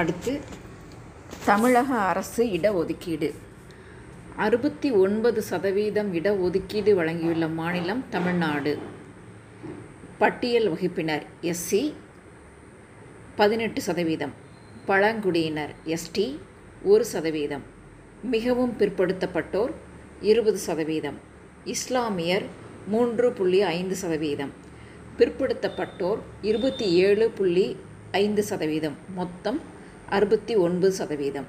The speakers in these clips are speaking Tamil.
அடுத்து தமிழக அரசு இடஒதுக்கீடு. அறுபத்தி ஒன்பது சதவீதம் இடஒதுக்கீடு வழங்கியுள்ள மாநிலம் தமிழ்நாடு. பட்டியல் வகுப்பினர் எஸ்சி பதினெட்டு சதவீதம். பழங்குடியினர் எஸ்டி ஒரு சதவீதம். மிகவும் பிற்படுத்தப்பட்டோர் இருபது சதவீதம். இஸ்லாமியர் மூன்று புள்ளி ஐந்து சதவீதம். பிற்படுத்தப்பட்டோர் இருபத்தி ஏழு புள்ளி ஐந்து சதவீதம். மொத்தம் அறுபத்தி ஒன்பது சதவீதம்.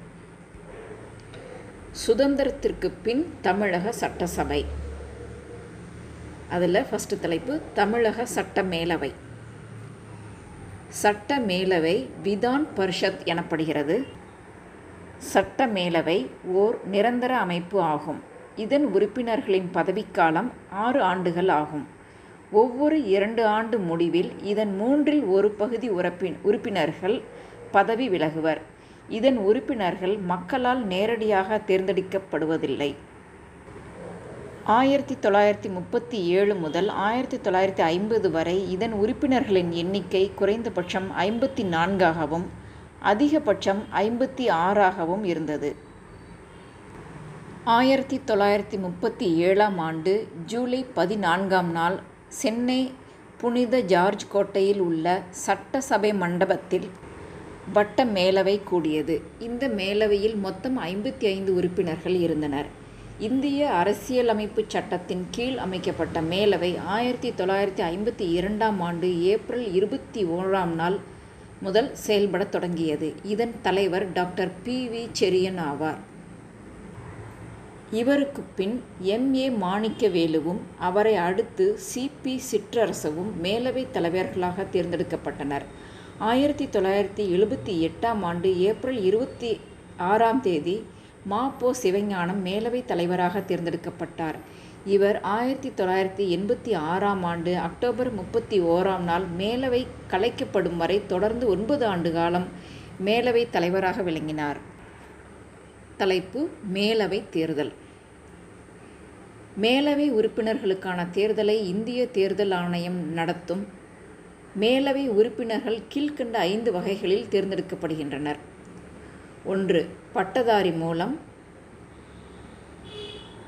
சுதந்திரத்திற்கு பின் தமிழக சட்டசபை. அதில் ஃபஸ்ட்டு தலைப்பு தமிழக சட்ட மேலவை சட்ட மேலவை விதான் பரிஷத் எனப்படுகிறது. சட்ட மேலவை ஓர் நிரந்தர அமைப்பு ஆகும். இதன் உறுப்பினர்களின் பதவிக்காலம் ஆறு ஆண்டுகள் ஆகும். ஒவ்வொரு இரண்டு ஆண்டு முடிவில் இதன் மூன்றில் ஒரு பகுதி உறுப்பின் உறுப்பினர்கள் பதவி விலகுவர். இதன் உறுப்பினர்கள் மக்களால் நேரடியாக தேர்ந்தெடுக்கப்படுவதில்லை. ஆயிரத்தி தொள்ளாயிரத்தி முப்பத்தி ஏழு முதல் ஆயிரத்தி தொள்ளாயிரத்தி ஐம்பது வரை இதன் உறுப்பினர்களின் எண்ணிக்கை குறைந்தபட்சம் ஐம்பத்தி நான்காகவும் அதிகபட்சம் ஐம்பத்தி ஆறாகவும் இருந்தது. ஆயிரத்தி தொள்ளாயிரத்தி முப்பத்தி ஏழாம் ஆண்டு ஜூலை பதினான்காம் நாள் சென்னை புனித ஜார்ஜ் கோட்டையில் உள்ள சட்டசபை மண்டபத்தில் வட்ட மேலவை கூடியது. இந்த மேலவையில் மொத்தம் ஐம்பத்தி ஐந்து உறுப்பினர்கள் இருந்தனர். இந்திய அரசியலமைப்பு சட்டத்தின் கீழ் அமைக்கப்பட்ட மேலவை ஆயிரத்தி தொள்ளாயிரத்தி ஐம்பத்தி இரண்டாம் ஆண்டு ஏப்ரல் இருபத்தி ஓராம் நாள் முதல் செயல்படத் தொடங்கியது. இதன் தலைவர் டாக்டர் பி வி செரியன் ஆவார். இவருக்கு பின் எம். ஏ. மாணிக்கவேலுவும் அவரை அடுத்து சி. பி. சிற்றரசவும் மேலவை தலைவர்களாக தேர்ந்தெடுக்கப்பட்டனர். ஆயிரத்தி தொள்ளாயிரத்தி எழுபத்தி எட்டாம் ஆண்டு ஏப்ரல் இருபத்தி ஆறாம் தேதி மா சிவஞானம் மேலவை தலைவராக தேர்ந்தெடுக்கப்பட்டார். இவர் ஆயிரத்தி தொள்ளாயிரத்தி எண்பத்தி ஆறாம் ஆண்டு அக்டோபர் முப்பத்தி ஓராம் நாள் மேலவை கலைக்கப்படும் வரை தொடர்ந்து ஒன்பது ஆண்டு காலம் மேலவை தலைவராக விளங்கினார். தலைப்பு மேலவை தேர்தல். மேலவை உறுப்பினர்களுக்கான தேர்தலை இந்திய தேர்தல் ஆணையம் நடத்தும் மேலவை உறுப்பினர்கள் கீழ்கண்ட ஐந்து வகைகளில் தேர்ந்தெடுக்கப்படுகின்றனர். ஒன்று பட்டதாரி மூலம்.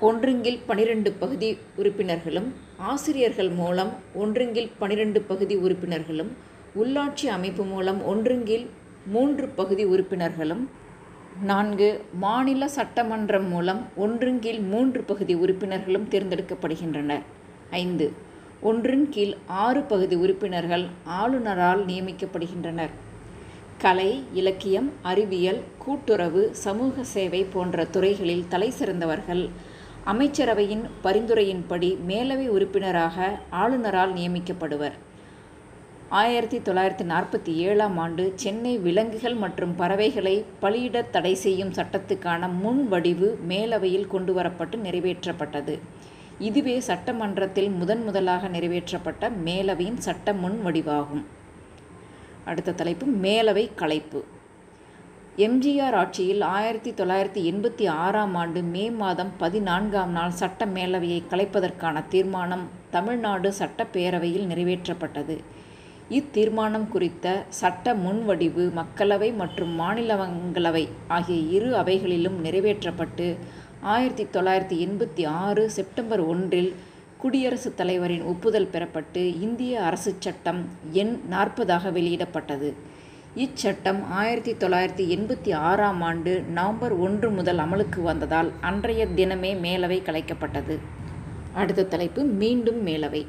ஒன்றுங்கில் பனிரெண்டு பகுதி உறுப்பினர்களும் ஆசிரியர்கள் மூலம் ஒன்றுங்கில் பனிரெண்டு பகுதி உறுப்பினர்களும் உள்ளாட்சி அமைப்பு மூலம் ஒன்றுங்கில் மூன்று பகுதி உறுப்பினர்களும். நான்கு மாநில சட்டமன்றம் மூலம் ஒன்றுங்கில் மூன்று பகுதி உறுப்பினர்களும் தேர்ந்தெடுக்கப்படுகின்றனர். ஐந்து ஒன்றின் கீழ் ஆறு பகுதி உறுப்பினர்கள் ஆளுநரால் நியமிக்கப்படுகின்றனர். கலை இலக்கியம் அறிவியல் கூட்டுறவு சமூக சேவை போன்ற துறைகளில் தலை சிறந்தவர்கள் அமைச்சரவையின் பரிந்துரையின்படி மேலவை உறுப்பினராக ஆளுநரால் நியமிக்கப்படுவர். ஆயிரத்தி தொள்ளாயிரத்தி நாற்பத்தி ஏழாம் ஆண்டு சென்னை விலங்குகள் மற்றும் பறவைகளை பலியிட தடை செய்யும் சட்டத்துக்கான முன் வடிவு மேலவையில் கொண்டுவரப்பட்டு நிறைவேற்றப்பட்டது. இதுவே சட்டமன்றத்தில் முதன் முதலாக நிறைவேற்றப்பட்ட மேலவையின் சட்ட முன் வடிவாகும். அடுத்த தலைப்பு மேலவை கலைப்பு. எம்ஜிஆர் ஆட்சியில் ஆயிரத்தி தொள்ளாயிரத்தி எண்பத்தி ஆறாம் ஆண்டு மே மாதம் பதினான்காம் நாள் சட்ட மேலவையை கலைப்பதற்கான தீர்மானம் தமிழ்நாடு சட்டப்பேரவையில் நிறைவேற்றப்பட்டது. இத்தீர்மானம் குறித்த சட்ட முன்வடிவு மக்களவை மற்றும் மாநிலங்களவை ஆகிய இரு அவைகளிலும் நிறைவேற்றப்பட்டு ஆயிரத்தி தொள்ளாயிரத்தி எண்பத்தி ஆறு செப்டம்பர் ஒன்றில் குடியரசுத் தலைவரின் ஒப்புதல் பெறப்பட்டு இந்திய அரசு சட்டம் எண் நாற்பதாக வெளியிடப்பட்டது. இச்சட்டம் ஆயிரத்தி தொள்ளாயிரத்தி எண்பத்தி ஆறாம் ஆண்டு நவம்பர் ஒன்று முதல் அமலுக்கு வந்ததால் அன்றைய தினமே மேலவை கலைக்கப்பட்டது. அடுத்த தலைப்பு மீண்டும் மேலவை.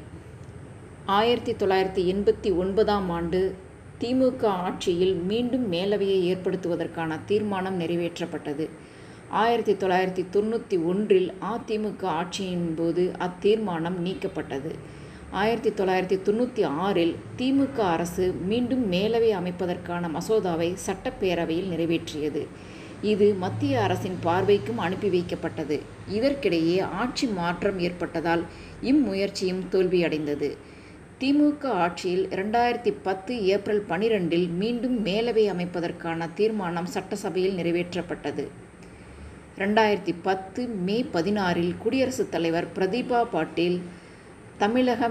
ஆயிரத்தி தொள்ளாயிரத்தி எண்பத்தி ஒன்பதாம் ஆண்டு திமுக ஆட்சியில் மீண்டும் மேலவையை ஏற்படுத்துவதற்கான தீர்மானம் நிறைவேற்றப்பட்டது. ஆயிரத்தி தொள்ளாயிரத்தி தொண்ணூற்றி ஒன்றில் அதிமுக ஆட்சியின் போது அத்தீர்மானம் நீக்கப்பட்டது. ஆயிரத்தி தொள்ளாயிரத்தி தொண்ணூற்றி ஆறில் திமுக அரசு மீண்டும் மேலவை அமைப்பதற்கான மசோதாவை சட்டப்பேரவையில் நிறைவேற்றியது. இது மத்திய அரசின் பார்வைக்கும் அனுப்பி வைக்கப்பட்டது. இதற்கிடையே ஆட்சி மாற்றம் ஏற்பட்டதால் இம்முயற்சியும் தோல்வியடைந்தது. திமுக ஆட்சியில் இரண்டாயிரத்தி பத்து ஏப்ரல் பனிரெண்டில் மீண்டும் மேலவை அமைப்பதற்கான தீர்மானம் சட்டசபையில் நிறைவேற்றப்பட்டது. ரெண்டாயிரத்தி பத்து மே பதினாறில் குடியரசுத் தலைவர் பிரதீபா பாட்டீல் தமிழக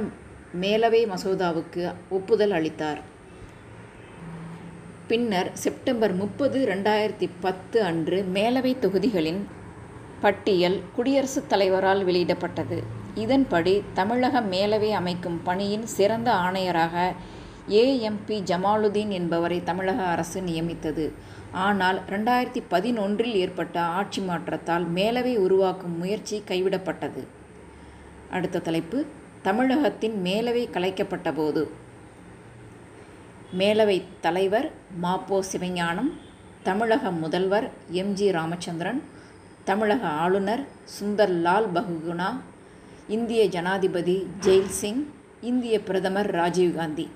மேலவை மசோதாவுக்கு ஒப்புதல் அளித்தார். பின்னர் செப்டம்பர் முப்பது ரெண்டாயிரத்தி பத்து அன்று மேலவை தொகுதிகளின் பட்டியல் குடியரசுத் தலைவரால் வெளியிடப்பட்டது. இதன்படி தமிழக மேலவை அமைக்கும் பணியின் சிறந்த ஆணையராக ஏஎம்பி ஜமாலுதீன் என்பவரை தமிழக அரசு நியமித்தது. ஆனால் ரெண்டாயிரத்தி பதினொன்றில் ஏற்பட்ட ஆட்சி மாற்றத்தால் மேலவை உருவாக்கும் முயற்சி கைவிடப்பட்டது. அடுத்த தலைப்பு தமிழகத்தின் மேலவை கலைக்கப்பட்ட போது. மேலவை தலைவர் மாப்போ சிவஞானம் தமிழக முதல்வர் எம்ஜி ராமச்சந்திரன் தமிழக ஆளுநர் சுந்தர்லால் பகுகுணா இந்திய ஜனாதிபதி ஜெயில் சிங் இந்திய பிரதமர் ராஜீவ்காந்தி.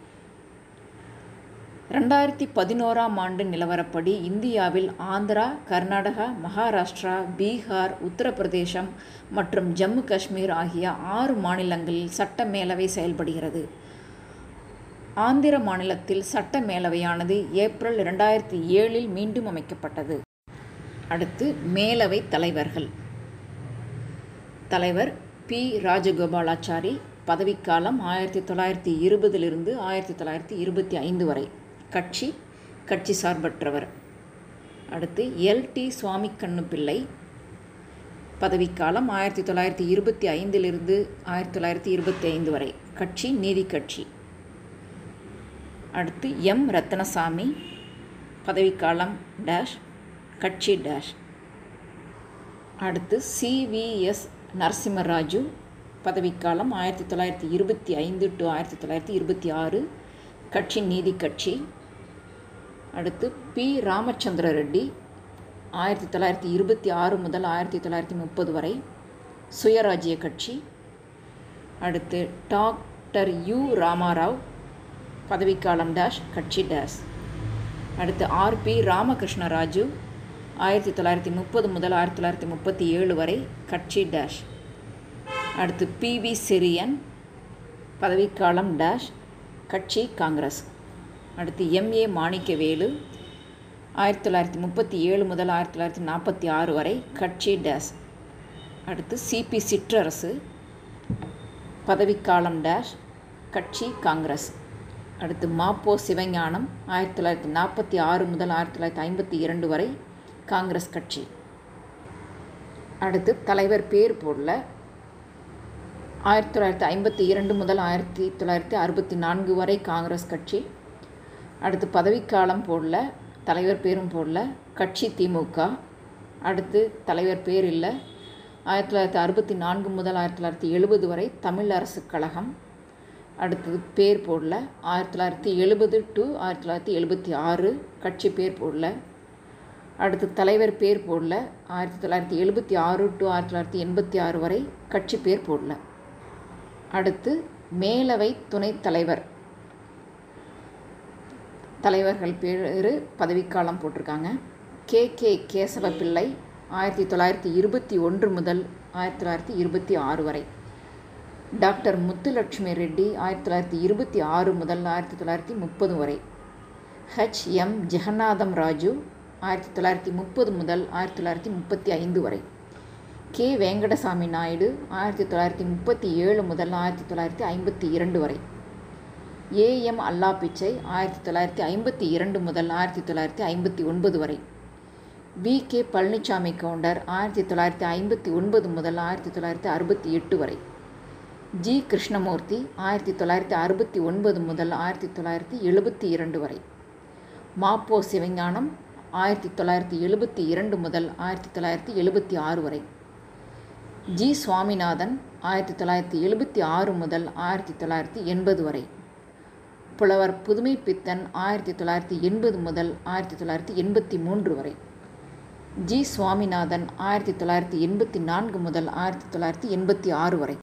ரெண்டாயிரத்தி பதினோராம் ஆண்டு நிலவரப்படி இந்தியாவில் ஆந்திரா கர்நாடகா மகாராஷ்டிரா பீகார் உத்தரப்பிரதேசம் மற்றும் ஜம்மு காஷ்மீர் ஆகிய ஆறு மாநிலங்களில் சட்ட மேலவை செயல்படுகிறது. ஆந்திர மாநிலத்தில் சட்ட மேலவையானது ஏப்ரல் ரெண்டாயிரத்தி ஏழில் மீண்டும் அமைக்கப்பட்டது. அடுத்து மேலவை தலைவர்கள். தலைவர் பி. ராஜகோபாலாச்சாரி பதவிக்காலம் ஆயிரத்தி தொள்ளாயிரத்தி இருபதிலிருந்து ஆயிரத்தி தொள்ளாயிரத்தி இருபத்தி ஐந்து வரை. கட்சி கட்சி சார்பற்றவர். அடுத்து எல். டி. சுவாமிக்கண்ணு பிள்ளை. பதவிக்காலம் ஆயிரத்தி தொள்ளாயிரத்தி இருபத்தி ஐந்திலிருந்து ஆயிரத்தி தொள்ளாயிரத்தி இருபத்தி ஐந்து வரை. கட்சி நீதி கட்சி. அடுத்து எம். ரத்னசாமி பதவிக்காலம் டேஷ் கட்சி டேஷ். அடுத்து சிவிஎஸ் நரசிம்மராஜு. பதவிக்காலம் ஆயிரத்தி தொள்ளாயிரத்தி இருபத்தி ஐந்து டு ஆயிரத்தி தொள்ளாயிரத்தி இருபத்தி ஆறு. கட்சி நீதி கட்சி. அடுத்து பி. ராமச்சந்திர ரெட்டி ஆயிரத்தி தொள்ளாயிரத்தி இருபத்தி ஆறு முதல் ஆயிரத்தி தொள்ளாயிரத்தி முப்பது வரை சுயராஜ்ய கட்சி. அடுத்து டாக்டர் யு. ராமாராவ் பதவிக்காலம் டேஷ் கட்சி டேஷ். அடுத்து ஆர்பி ராமகிருஷ்ண ராஜு ஆயிரத்தி தொள்ளாயிரத்தி முப்பது முதல் ஆயிரத்தி தொள்ளாயிரத்தி முப்பத்தி ஏழு வரை கட்சி டேஷ். அடுத்து பிவி சிரியன் பதவிக்காலம் டேஷ் கட்சி காங்கிரஸ். அடுத்து எம்ஏ மாணிக்கவேலு. ஆயிரத்தி தொள்ளாயிரத்தி முப்பத்தி ஏழு முதல் ஆயிரத்தி தொள்ளாயிரத்தி நாற்பத்தி ஆறு வரை கட்சி டேஷ் அடுத்து சிபி சிற்றரசு. பதவிக்காலம் டேஷ் கட்சி காங்கிரஸ். அடுத்து மாப்போ சிவஞானம். ஆயிரத்தி தொள்ளாயிரத்தி நாற்பத்தி ஆறு முதல் ஆயிரத்தி தொள்ளாயிரத்தி ஐம்பத்தி இரண்டு வரை காங்கிரஸ் கட்சி. அடுத்து தலைவர் பேர் போடல. ஆயிரத்தி தொள்ளாயிரத்தி ஐம்பத்தி இரண்டு முதல் ஆயிரத்தி தொள்ளாயிரத்தி அறுபத்தி நான்கு வரை காங்கிரஸ் கட்சி. அடுத்து பதவிக்காலம் போடல தலைவர் பேரும் போடல கட்சி திமுக. அடுத்து தலைவர் பேர் இல்லை. ஆயிரத்தி தொள்ளாயிரத்தி அறுபத்தி நான்கு முதல் ஆயிரத்தி தொள்ளாயிரத்தி எழுபது வரை தமிழ் அரசு கழகம். அடுத்தது பேர் போடல ஆயிரத்தி தொள்ளாயிரத்தி எழுபது டு ஆயிரத்தி தொள்ளாயிரத்தி எழுபத்தி ஆறு கட்சி பேர் போடல. அடுத்து தலைவர் பேர் போடல ஆயிரத்தி தொள்ளாயிரத்தி எழுபத்தி ஆறு டு ஆயிரத்தி தொள்ளாயிரத்தி எண்பத்தி ஆறு வரை கட்சி பேர் போடல. அடுத்து மேலவை துணைத் தலைவர். தலைவர்கள் பேர் பதவிக்காலம் போட்டிருக்காங்க. கே. கே. கேசவ பிள்ளை ஆயிரத்தி தொள்ளாயிரத்தி இருபத்தி ஒன்று முதல் ஆயிரத்தி தொள்ளாயிரத்தி இருபத்தி ஆறு வரை. டாக்டர் முத்துலட்சுமி ரெட்டி ஆயிரத்தி தொள்ளாயிரத்தி இருபத்தி ஆறு முதல் ஆயிரத்தி தொள்ளாயிரத்தி முப்பது வரை. ஹெச். எம். ஜெகநாதம் ராஜு ஆயிரத்தி தொள்ளாயிரத்தி முப்பது முதல் ஆயிரத்தி தொள்ளாயிரத்தி முப்பத்தி ஐந்து வரை. கே வெங்கடசாமி நாயுடு ஆயிரத்தி தொள்ளாயிரத்தி முப்பத்தி ஏழு முதல் ஆயிரத்தி தொள்ளாயிரத்தி ஐம்பத்தி இரண்டு வரை ஏஎம் அல்லா பிச்சை ஆயிரத்தி தொள்ளாயிரத்தி ஐம்பத்தி இரண்டு முதல் ஆயிரத்தி தொள்ளாயிரத்தி ஐம்பத்தி ஒன்பது வரை வி கே பழனிசாமி கவுண்டர் ஆயிரத்தி தொள்ளாயிரத்தி ஐம்பத்தி ஒன்பது முதல் ஆயிரத்தி தொள்ளாயிரத்தி அறுபத்தி எட்டு வரை ஜி கிருஷ்ணமூர்த்தி ஆயிரத்தி தொள்ளாயிரத்தி அறுபத்தி ஒன்பது முதல் ஆயிரத்தி தொள்ளாயிரத்தி எழுபத்தி இரண்டு வரை மாப்போ சிவஞானம் ஆயிரத்தி தொள்ளாயிரத்தி எழுபத்தி இரண்டு முதல் ஆயிரத்தி தொள்ளாயிரத்தி எழுபத்தி ஆறு வரை ஜி சுவாமிநாதன் ஆயிரத்தி தொள்ளாயிரத்தி எழுபத்தி ஆறு முதல் ஆயிரத்தி தொள்ளாயிரத்தி எண்பது வரை. புலவர் புதுமை பித்தன் ஆயிரத்தி தொள்ளாயிரத்தி எண்பது முதல் ஆயிரத்தி தொள்ளாயிரத்தி எண்பத்தி மூன்று வரை. ஜி சுவாமிநாதன் ஆயிரத்தி தொள்ளாயிரத்தி எண்பத்தி நான்கு முதல் ஆயிரத்தி தொள்ளாயிரத்தி எண்பத்தி ஆறு வரை.